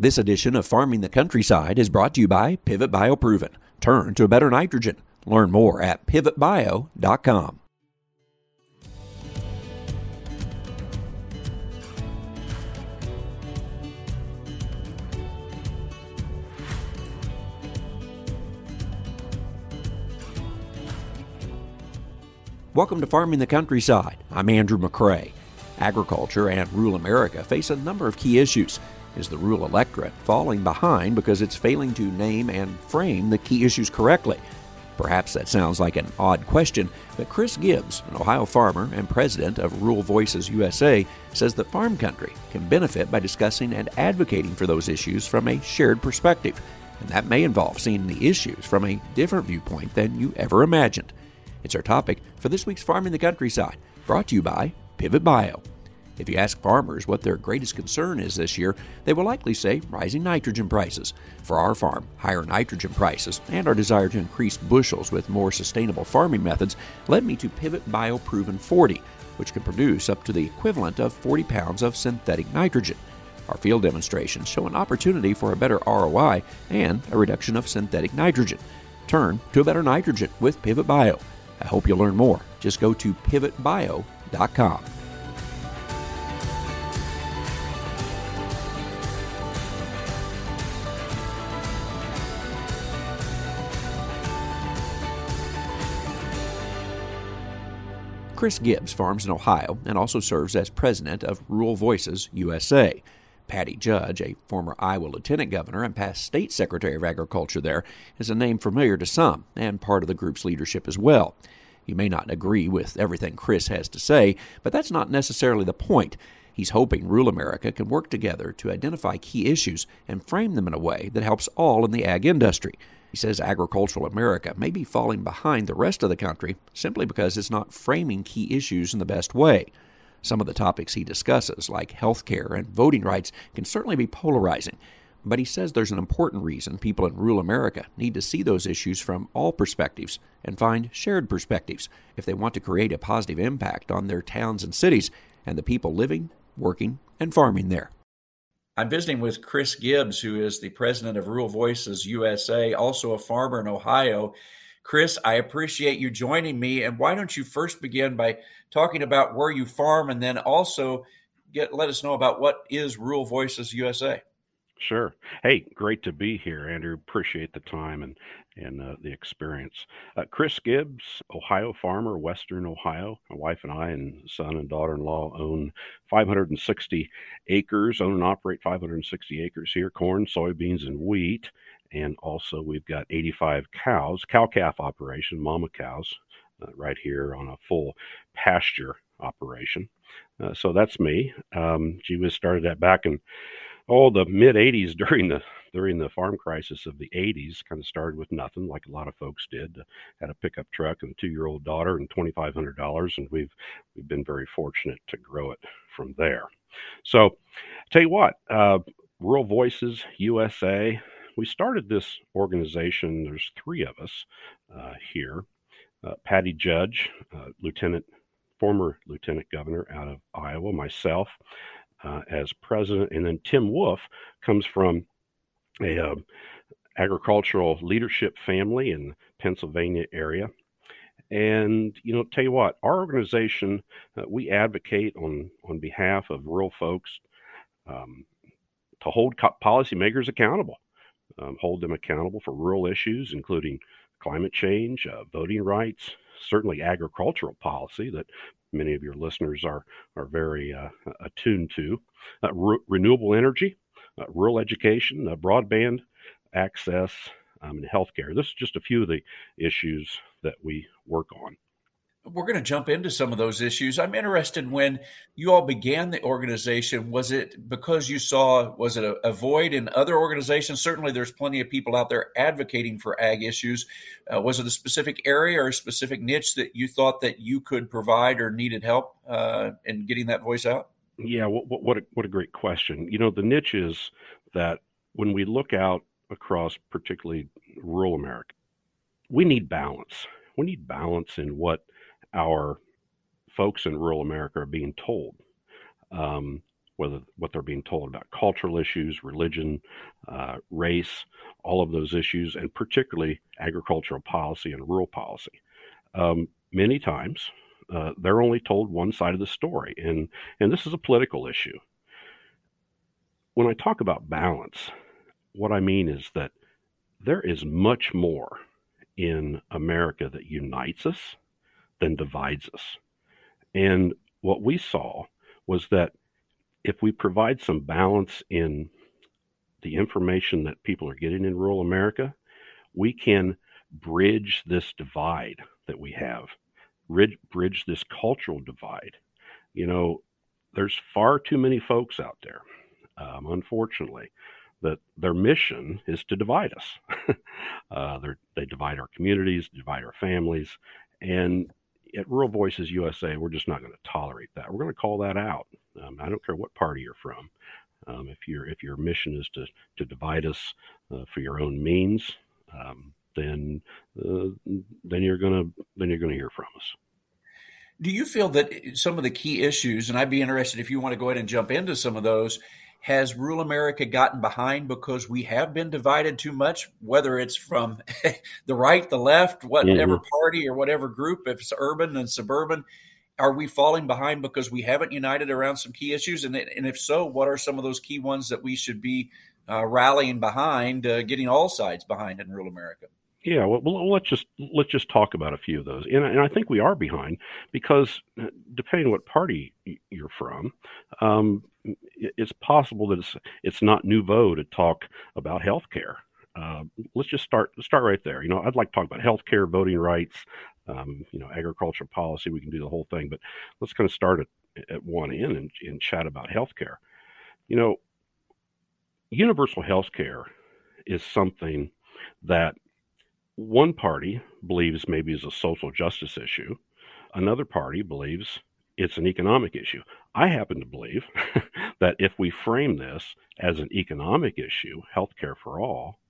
This edition of Farming the Countryside is brought to you by Pivot BioProven. Turn to a better nitrogen. Learn more at pivotbio.com. Welcome to Farming the Countryside. I'm Andrew McCrea. Agriculture and rural America face a number of key issues. Is the rural electorate falling behind because it's failing to name and frame the key issues correctly? Perhaps that sounds like an odd question, but Chris Gibbs, an Ohio farmer and president of Rural Voices USA, says that farm country can benefit by discussing and advocating for those issues from a shared perspective. And that may involve seeing the issues from a different viewpoint than you ever imagined. It's our topic for this week's Farming the Countryside, brought to you by Pivot Bio. If you ask farmers what their greatest concern is this year, they will likely say rising nitrogen prices. For our farm, higher nitrogen prices and our desire to increase bushels with more sustainable farming methods led me to Pivot BioProven 40, which can produce up to the equivalent of 40 pounds of synthetic nitrogen. Our field demonstrations show an opportunity for a better ROI and a reduction of synthetic nitrogen. Turn to a better nitrogen with Pivot Bio. I hope you'll learn more. Just go to pivotbio.com. Chris Gibbs farms in Ohio and also serves as president of Rural Voices USA. Patty Judge, a former Iowa lieutenant governor and past state secretary of agriculture there, is a name familiar to some and part of the group's leadership as well. You may not agree with everything Chris has to say, but that's not necessarily the point. He's hoping rural America can work together to identify key issues and frame them in a way that helps all in the ag industry. He says agricultural America may be falling behind the rest of the country simply because it's not framing key issues in the best way. Some of the topics he discusses, like health care and voting rights, can certainly be polarizing, but he says there's an important reason people in rural America need to see those issues from all perspectives and find shared perspectives if they want to create a positive impact on their towns and cities and the people living, working, and farming there. I'm visiting with Chris Gibbs, who is the president of Rural Voices USA, also a farmer in Ohio. Chris, I appreciate you joining me. And why don't you first begin by talking about where you farm and then also get let us know about what is Rural Voices USA? Sure. Hey, great to be here, Andrew. Appreciate the time and and uh, the experience. Uh, Chris Gibbs, Ohio farmer, Western Ohio. My wife and I and son and daughter-in-law own 560 acres, own and operate 560 acres here, corn, soybeans, and wheat. And also we've got 85 cows, cow-calf operation, mama cows, uh, right here on a full pasture operation. Uh, so that's me. Um, we started that back in oh the mid 80s during the during the farm crisis of the 80s kind of started with nothing like a lot of folks did had a pickup truck and a two-year-old daughter and $2500 and we've we've been very fortunate to grow it from there so tell you what uh, rural voices usa we started this organization there's three of us uh, here uh, patty judge uh, lieutenant former lieutenant governor out of iowa myself uh, as president. And then Tim Wolf comes from a uh, agricultural leadership family in Pennsylvania area. And you know, tell you what, our organization uh, we advocate on on behalf of rural folks um, to hold co- policymakers accountable, um, hold them accountable for rural issues, including climate change, uh, voting rights, certainly agricultural policy that many of your listeners are are very uh, attuned to. Uh, re- renewable energy, rural education, uh, broadband access, um, and healthcare. This is just a few of the issues that we work on we're going to jump into some of those issues. I'm interested when you all began the organization. Was it because you saw was it a, a void in other organizations? Certainly, there's plenty of people out there advocating for ag issues. Uh, was it a specific area or a specific niche that you thought that you could provide or needed help uh, in getting that voice out? Yeah, what what a, what a great question. You know, the niche is that when we look out across particularly rural America, we need balance. We need balance in what our folks in rural America are being told. Um, whether what they're being told about cultural issues, religion, uh, race, all of those issues, and particularly agricultural policy and rural policy. Um, many times, uh, they're only told one side of the story, and and this is a political issue. When I talk about balance, what I mean is that there is much more in America that unites us than divides us. And what we saw was that if we provide some balance in the information that people are getting in rural America, we can bridge this divide that we have, bridge this cultural divide. You know, there's far too many folks out there, um, unfortunately, that their mission is to divide us. uh, they divide our communities, divide our families, and at Rural Voices USA, we're just not going to tolerate that. We're going to call that out. Um, I don't care what party you're from. Um, if your if your mission is to to divide us uh, for your own means, um, then uh, then you're gonna then you're gonna hear from us. Do you feel that some of the key issues, and I'd be interested if you want to go ahead and jump into some of those, has rural America gotten behind because we have been divided too much, whether it's from the right, the left, whatever mm-hmm. party or whatever group, if it's urban and suburban? Are we falling behind because we haven't united around some key issues? And, and if so, what are some of those key ones that we should be uh, rallying behind, uh, getting all sides behind in rural America? Yeah, well, well, let's just let's just talk about a few of those, and, and I think we are behind because uh, depending on what party you're from, um, it's possible that it's it's not nouveau to talk about health care. Uh, let's just start start right there. You know, I'd like to talk about health care, voting rights, um, you know, agricultural policy. We can do the whole thing, but let's kind of start at, at one end and, and chat about health care. You know, universal health care is something that one party believes maybe is a social justice issue. Another party believes it's an economic issue. I happen to believe that if we frame this as an economic issue, healthcare for all,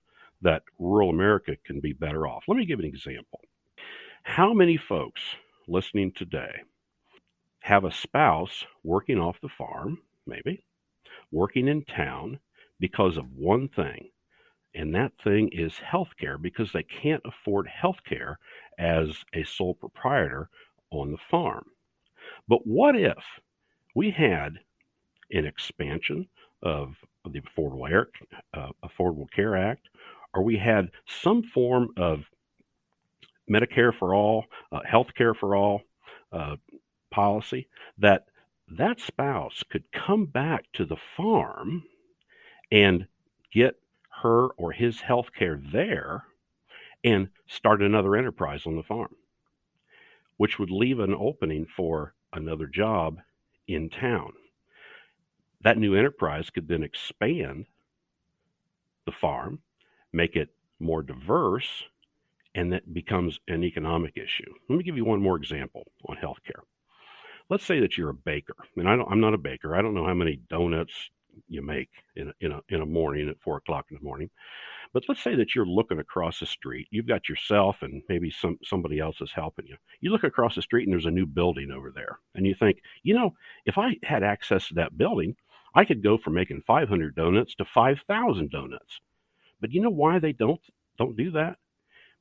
that rural America can be better off. Let me give an example. How many folks listening today have a spouse working off the farm, maybe, working in town because of one thing, and that thing is healthcare because they can't afford healthcare as a sole proprietor on the farm. But what if we had an expansion of, the Affordable, Air, uh, Affordable Care Act, or we had some form of Medicare for all, uh, health care for all uh, policy that that spouse could come back to the farm and get her or his health care there and start another enterprise on the farm, which would leave an opening for another job in town. That new enterprise could then expand the farm, make it more diverse, and that becomes an economic issue. Let me give you one more example on healthcare. Let's say that you're a baker, and I am not a baker. I don't know how many donuts you make in a, in a in a morning at four o'clock in the morning, but let's say that you're looking across the street. You've got yourself and maybe some somebody else is helping you. You look across the street and there's a new building over there. And you think, you know, if I had access to that building, I could go from making 500 donuts to 5,000 donuts. But you know why they don't don't do that?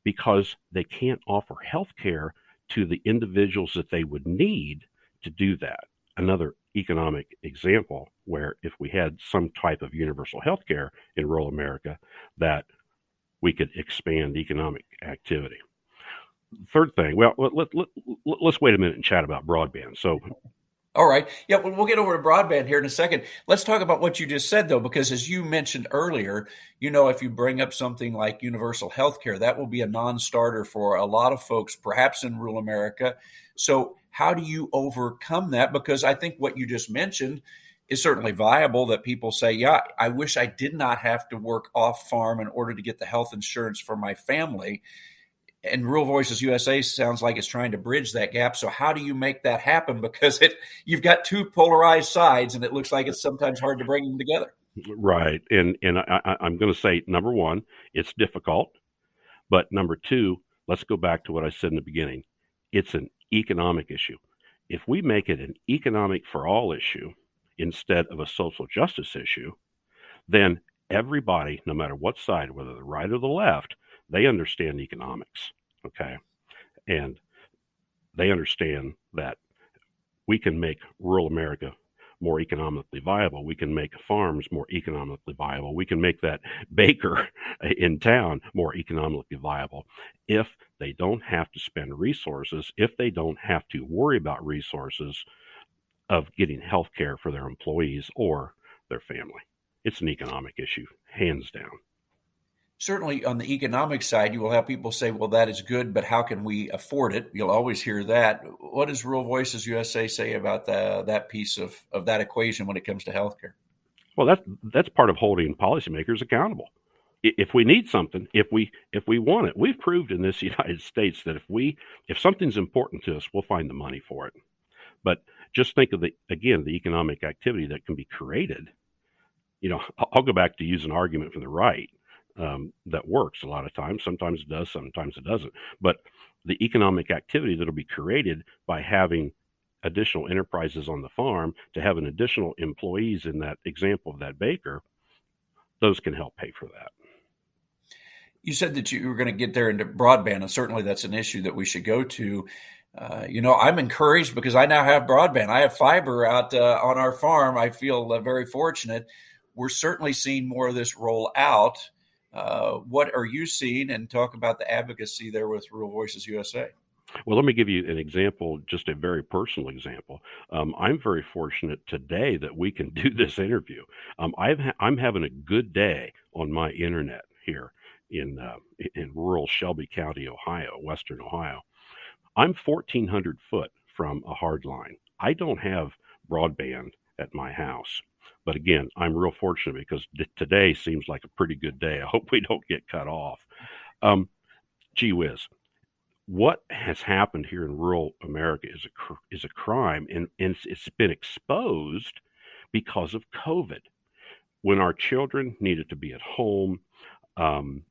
Because they can't offer health care to the individuals that they would need to do that. Another economic example where if we had some type of universal health care in rural America, that we could expand economic activity. Third thing, well, let, let, let, let's wait a minute and chat about broadband. So, all right. Yeah, we'll get over to broadband here in a second. Let's talk about what you just said, though, because as you mentioned earlier, you know, if you bring up something like universal health care, that will be a non starter for a lot of folks, perhaps in rural America. So, how do you overcome that? Because I think what you just mentioned is certainly viable that people say, yeah, I wish I did not have to work off farm in order to get the health insurance for my family. And Rural Voices USA sounds like it's trying to bridge that gap. So how do you make that happen? Because it you've got two polarized sides, and it looks like it's sometimes hard to bring them together. Right, and and I, I'm going to say number one, it's difficult, but number two, let's go back to what I said in the beginning. It's an economic issue. If we make it an economic for all issue, instead of a social justice issue, then everybody, no matter what side, whether the right or the left, they understand economics. Okay. And they understand that we can make rural America more economically viable. We can make farms more economically viable. We can make that baker in town more economically viable if they don't have to spend resources, if they don't have to worry about resources of getting health care for their employees or their family. It's an economic issue, hands down certainly on the economic side, you will have people say, well, that is good, but how can we afford it? You'll always hear that. What does Rural Voices USA say about the, that piece of, of that equation when it comes to healthcare? Well, that's, that's part of holding policymakers accountable. If we need something, if we if we want it, we've proved in this United States that if we if something's important to us, we'll find the money for it. But just think of the again the economic activity that can be created. You know, I'll go back to use an argument from the right um, that works a lot of times. Sometimes it does, sometimes it doesn't. But the economic activity that'll be created by having additional enterprises on the farm, to have an additional employees in that example of that baker, those can help pay for that. You said that you were going to get there into broadband, and certainly that's an issue that we should go to. Uh, you know, I'm encouraged because I now have broadband. I have fiber out uh, on our farm. I feel uh, very fortunate. We're certainly seeing more of this roll out. Uh, what are you seeing? And talk about the advocacy there with Rural Voices USA. Well, let me give you an example, just a very personal example. Um, I'm very fortunate today that we can do this interview. Um, ha- having a good day on my internet here in uh, in rural Shelby County, Ohio, Western Ohio. I'm 1,400 foot from a hard line. I don't have broadband at my house. But again, I'm real fortunate because today seems like a pretty good day. I hope we don't get cut off. Um, gee whiz, what has happened here in rural America is a is a crime, and, and it's been exposed because of COVID. When our children needed to be at home, um,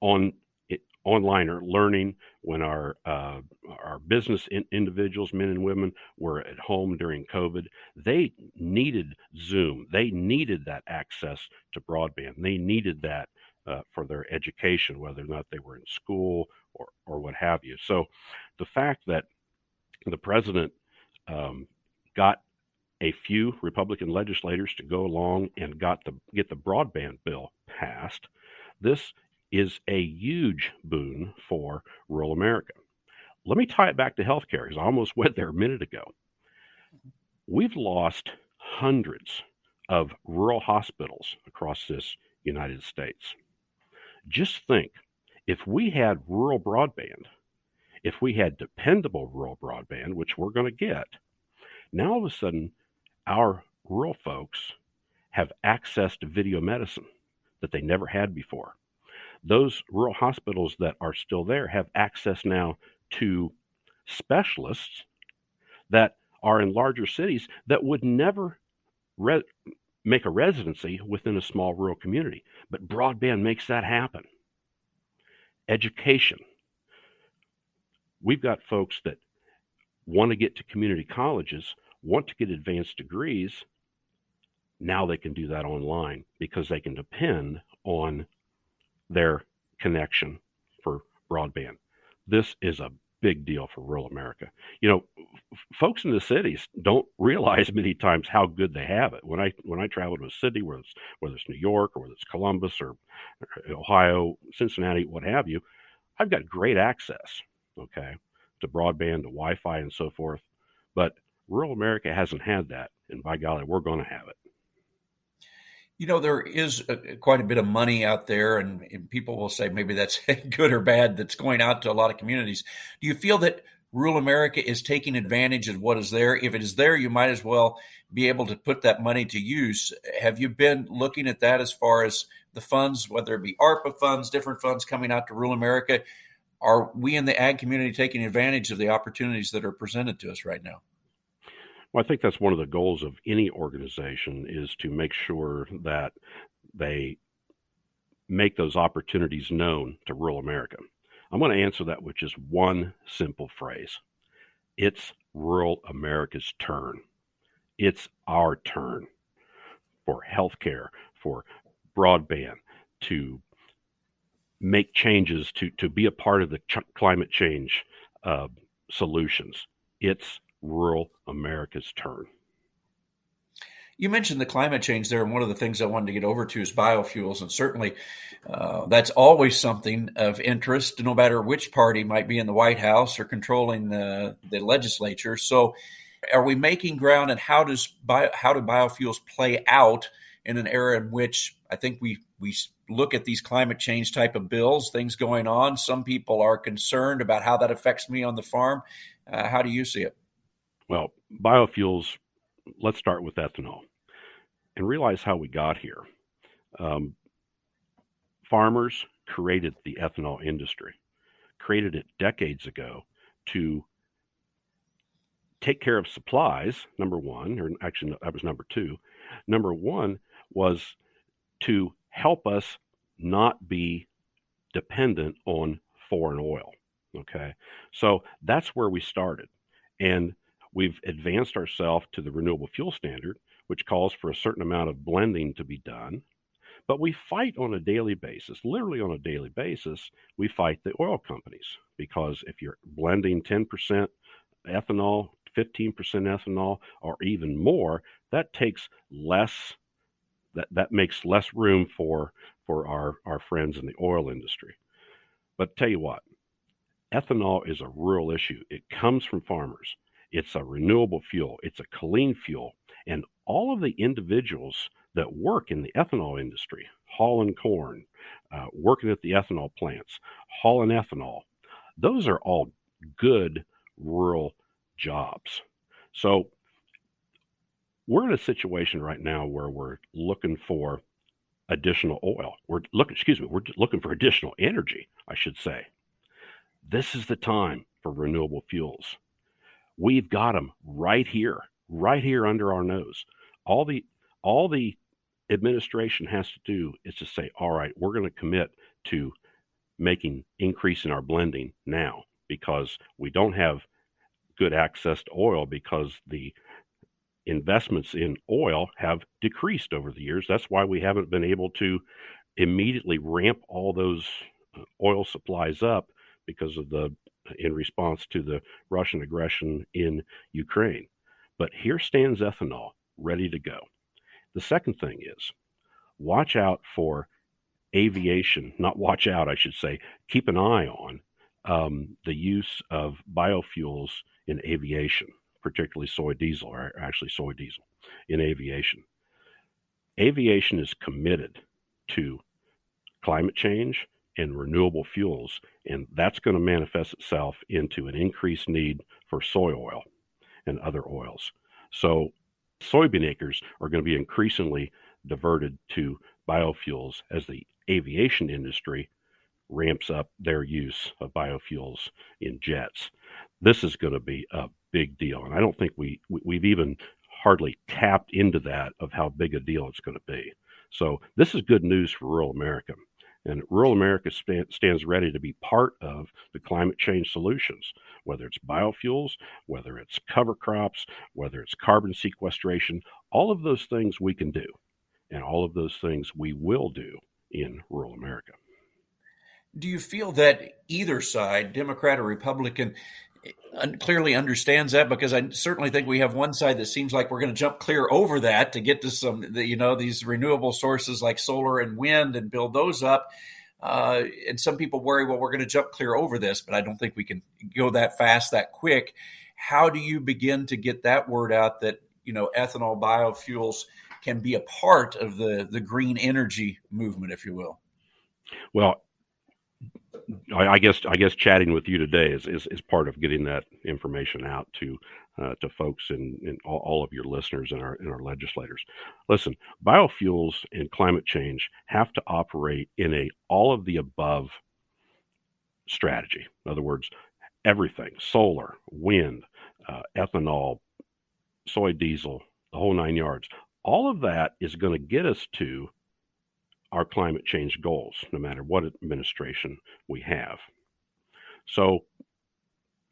on online or learning when our uh, our business in, individuals, men and women, were at home during COVID. They needed Zoom. They needed that access to broadband. They needed that uh, for their education, whether or not they were in school or or what have you. So, the fact that the president um, got a few Republican legislators to go along and got the get the broadband bill passed. This is a huge boon for rural America. Let me tie it back to healthcare because I almost went there a minute ago. We've lost hundreds of rural hospitals across this United States. Just think if we had rural broadband, if we had dependable rural broadband, which we're going to get, now all of a sudden our rural folks have access to video medicine that they never had before those rural hospitals that are still there have access now to specialists that are in larger cities that would never re- make a residency within a small rural community. But broadband makes that happen. Education. We've got folks that want to get to community colleges, want to get advanced degrees. Now they can do that online because they can depend on their connection for broadband. This is a big deal for rural America. You know, f- folks in the cities don't realize many times how good they have it. When I when I travel to a city, whether it's whether it's New York or whether it's Columbus or Ohio, Cincinnati, what have you, I've got great access, okay, to broadband, to Wi-Fi, and so forth. But rural America hasn't had that, and by golly, we're going to have it you know there is a, quite a bit of money out there and, and, people will say maybe that's good or bad that's going out to a lot of communities. Do you feel that rural america is taking advantage of what is there? If it is there you might as well be able to put that money to use. Have you been looking at that as far as the funds whether it be arpa funds different funds coming out to rural america? Are we in the ag community taking advantage of the opportunities that are presented to us right now well, I think that's one of the goals of any organization is to make sure that they make those opportunities known to rural America. I'm going to answer that with just one simple phrase. It's rural America's turn. It's our turn for healthcare, for broadband, to make changes to, to be a part of the ch- climate change uh, solutions. It's rural America's turn. You mentioned the climate change there, and one of the things I wanted to get over to is biofuels, and certainly uh, that's always something of interest, no matter which party might be in the White House or controlling the, the legislature. So, are we making ground, and how does bio, how do biofuels play out in an era in which I think we we look at these climate change type of bills, things going on. Some people are concerned about how that affects me on the farm. Uh, how do you see it? Well, biofuels. Let's start with ethanol and realize how we got here. Um, farmers created the ethanol industry, created it decades ago to take care of supplies, number one, or actually, that was number two. Number one was to help us not be dependent on foreign oil. Okay. So that's where we started. And we've advanced ourselves to the renewable fuel standard which calls for a certain amount of blending to be done. But we fight on a daily basis, literally on a daily basis, we fight the oil companies because if you're blending 10% ethanol, 15% ethanol, or even more, that takes less that, that makes less room for for our, our friends in the oil industry. But tell you what, ethanol is a rural issue. It comes from farmers. It's a renewable fuel. It's a clean fuel. And all of the individuals that work in the ethanol industry, hauling corn, uh, working at the ethanol plants, hauling ethanol, those are all good rural jobs. So we're in a situation right now where we're looking for additional oil. We're looking, excuse me, we're looking for additional energy, I should say. This is the time for renewable fuels. We've got them right here, right here under our nose all the all the administration has to do is to say, all right, we're going to commit to making increase in our blending now because we don't have good access to oil because the investments in oil have decreased over the years. That's why we haven't been able to immediately ramp all those uh, oil supplies up because of the in response to the Russian aggression in Ukraine. But here stands ethanol ready to go. The second thing is watch out for aviation, not watch out, I should say, keep an eye on um, the use of biofuels in aviation, particularly soy diesel, or actually soy diesel in aviation. Aviation is committed to climate change and renewable fuels, and that's going to manifest itself into an increased need for soy oil and other oils. So soybean acres are going to be increasingly diverted to biofuels as the aviation industry ramps up their use of biofuels in jets. This is going to be a big deal, and I don't think we we've even hardly tapped into that of how big a deal it's going to be. So this is good news for rural America. And rural America stands ready to be part of the climate change solutions, whether it's biofuels, whether it's cover crops, whether it's carbon sequestration. All of those things we can do, and all of those things we will do in rural America. Do you feel that either side, Democrat or Republican, clearly understands that because I certainly think we have one side that seems like we're going to jump clear over that to get to some, you know, these renewable sources like solar and wind and build those up. Uh, and some people worry, well, we're going to jump clear over this, but I don't think we can go that fast, that quick. How do you begin to get that word out that you know ethanol biofuels can be a part of the the green energy movement, if you will? Well, I, I, guess I guess chatting with you today is, is, is part of getting that information out to uh, to folks and, and all, all, of your listeners and our and our legislators. Listen, biofuels and climate change have to operate in a all of the above strategy. In other words, everything: solar, wind, uh, ethanol, soy diesel, the whole nine yards. All of that is going to get us to our climate change goals, no matter what administration we have. So,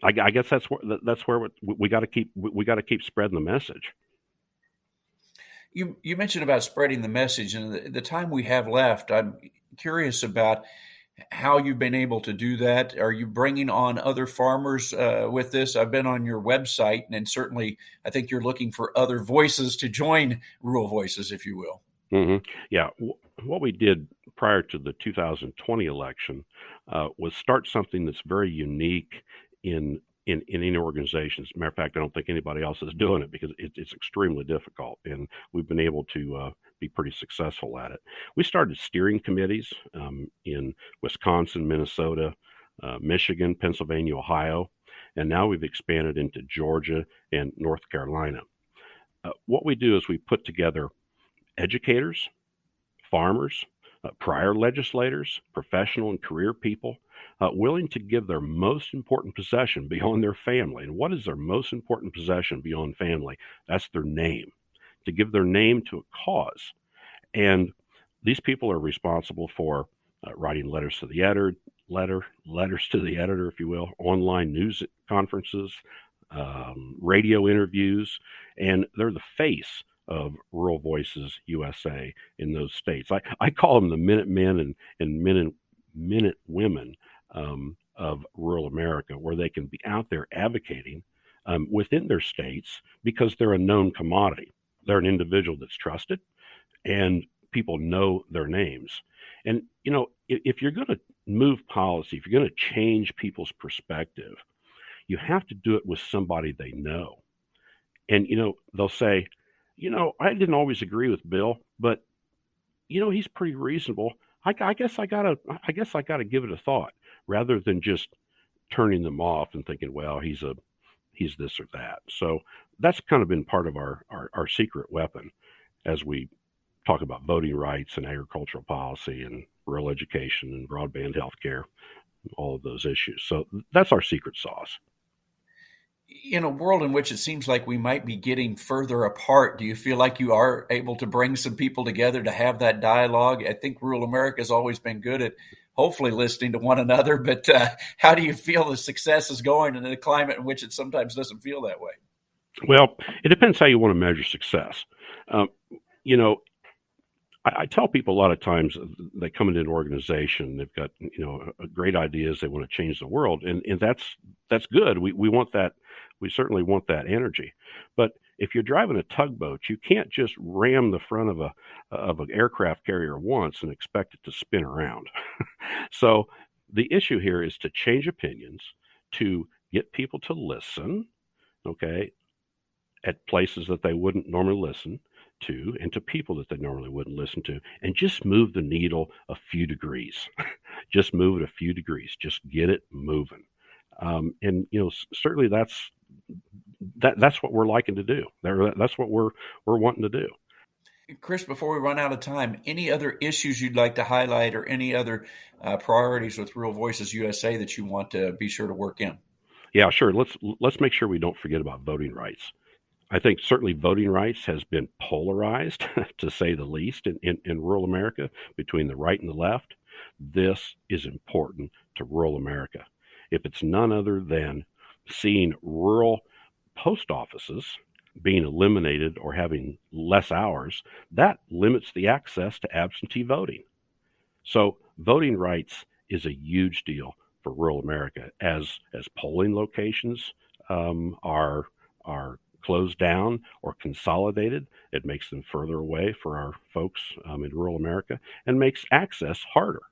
I, I guess that's where that's where we, we got to keep we got to keep spreading the message. You you mentioned about spreading the message, and the, the time we have left, I'm curious about how you've been able to do that. Are you bringing on other farmers uh, with this? I've been on your website, and certainly I think you're looking for other voices to join Rural Voices, if you will. Mm-hmm. Yeah. What we did prior to the 2020 election uh, was start something that's very unique in in, in any organization. As a matter of fact, I don't think anybody else is doing it because it, it's extremely difficult, and we've been able to uh, be pretty successful at it. We started steering committees um, in Wisconsin, Minnesota, uh, Michigan, Pennsylvania, Ohio, and now we've expanded into Georgia and North Carolina. Uh, what we do is we put together educators, farmers, uh, prior legislators, professional and career people, uh, willing to give their most important possession beyond their family. And what is their most important possession beyond family? That's their name, to give their name to a cause. And these people are responsible for uh, writing letters to the editor, letter letters to the editor, if you will, online news conferences, um, radio interviews, and they're the face of Rural Voices USA in those states. I, I call them the Minute Men and, and Minute, Minute Women um, of rural America, where they can be out there advocating um, within their states because they're a known commodity. They're an individual that's trusted, and people know their names. And, you know, if, if you're going to move policy, if you're going to change people's perspective, you have to do it with somebody they know. And, you know, they'll say, you know, I didn't always agree with Bill, but, you know, he's pretty reasonable. I, I guess I gotta, I guess I gotta give it a thought rather than just turning them off and thinking, well, he's a he's this or that. So that's kind of been part of our, our, our secret weapon as we talk about voting rights and agricultural policy and rural education and broadband health care, all of those issues. So that's our secret sauce. In a world in which it seems like we might be getting further apart, do you feel like you are able to bring some people together to have that dialogue? I think rural America has always been good at hopefully listening to one another. But uh, how do you feel the success is going in a climate in which it sometimes doesn't feel that way? Well, it depends how you want to measure success. Um, you know, I, I, tell people a lot of times uh, they come into an organization, they've got you know great ideas, they want to change the world, and and that's that's good. We we want that. We certainly want that energy, but if you're driving a tugboat, you can't just ram the front of a of an aircraft carrier once and expect it to spin around. so the issue here is to change opinions, to get people to listen, okay, at places that they wouldn't normally listen to and to people that they normally wouldn't listen to and just move the needle a few degrees just move it a few degrees just get it moving um, and you know certainly that's that that's what we're liking to do. That's what we're we're wanting to do. Chris, before we run out of time, any other issues you'd like to highlight, or any other uh, priorities with Rural Voices USA that you want to be sure to work in? Yeah, sure. Let's let's make sure we don't forget about voting rights. I think certainly voting rights has been polarized, to say the least, in, in, in rural America between the right and the left. This is important to rural America. If it's none other than seeing rural post offices being eliminated or having less hours, that limits the access to absentee voting. So, voting rights is a huge deal for rural America as as polling locations um, are are closed down or consolidated. It makes them further away for our folks um, in rural America and makes access harder.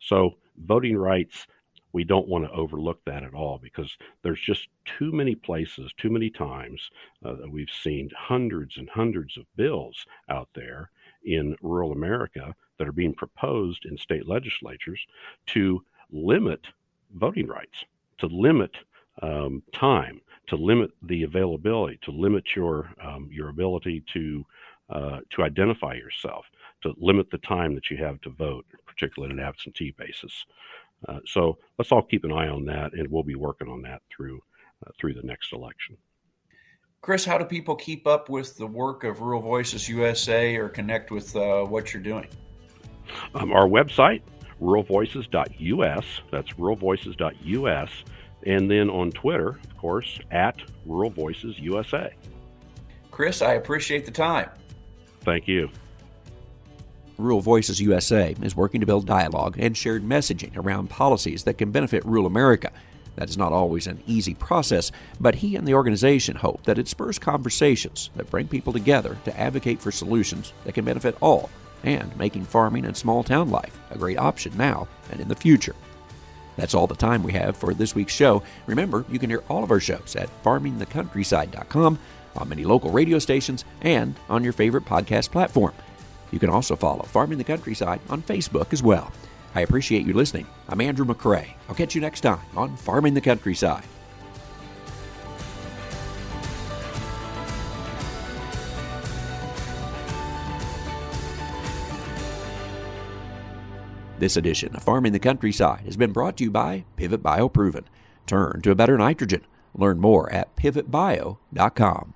So, voting rights we don't want to overlook that at all because there's just too many places, too many times uh, that we've seen hundreds and hundreds of bills out there in rural America that are being proposed in state legislatures to limit voting rights, to limit um, time, to limit the availability, to limit your um, your ability to uh, to identify yourself, to limit the time that you have to vote, particularly on an absentee basis. Uh, so let's all keep an eye on that, and we'll be working on that through uh, through the next election. Chris, how do people keep up with the work of Rural Voices USA or connect with uh, what you're doing? Um, our website, ruralvoices.us. That's ruralvoices.us. And then on Twitter, of course, at Rural Voices USA. Chris, I appreciate the time. Thank you. Rural Voices USA is working to build dialogue and shared messaging around policies that can benefit rural America. That is not always an easy process, but he and the organization hope that it spurs conversations that bring people together to advocate for solutions that can benefit all and making farming and small town life a great option now and in the future. That's all the time we have for this week's show. Remember, you can hear all of our shows at farmingthecountryside.com, on many local radio stations, and on your favorite podcast platform. You can also follow Farming the Countryside on Facebook as well. I appreciate you listening. I'm Andrew McCrea. I'll catch you next time on Farming the Countryside. This edition of Farming the Countryside has been brought to you by Pivot Bio Proven. Turn to a better nitrogen. Learn more at pivotbio.com.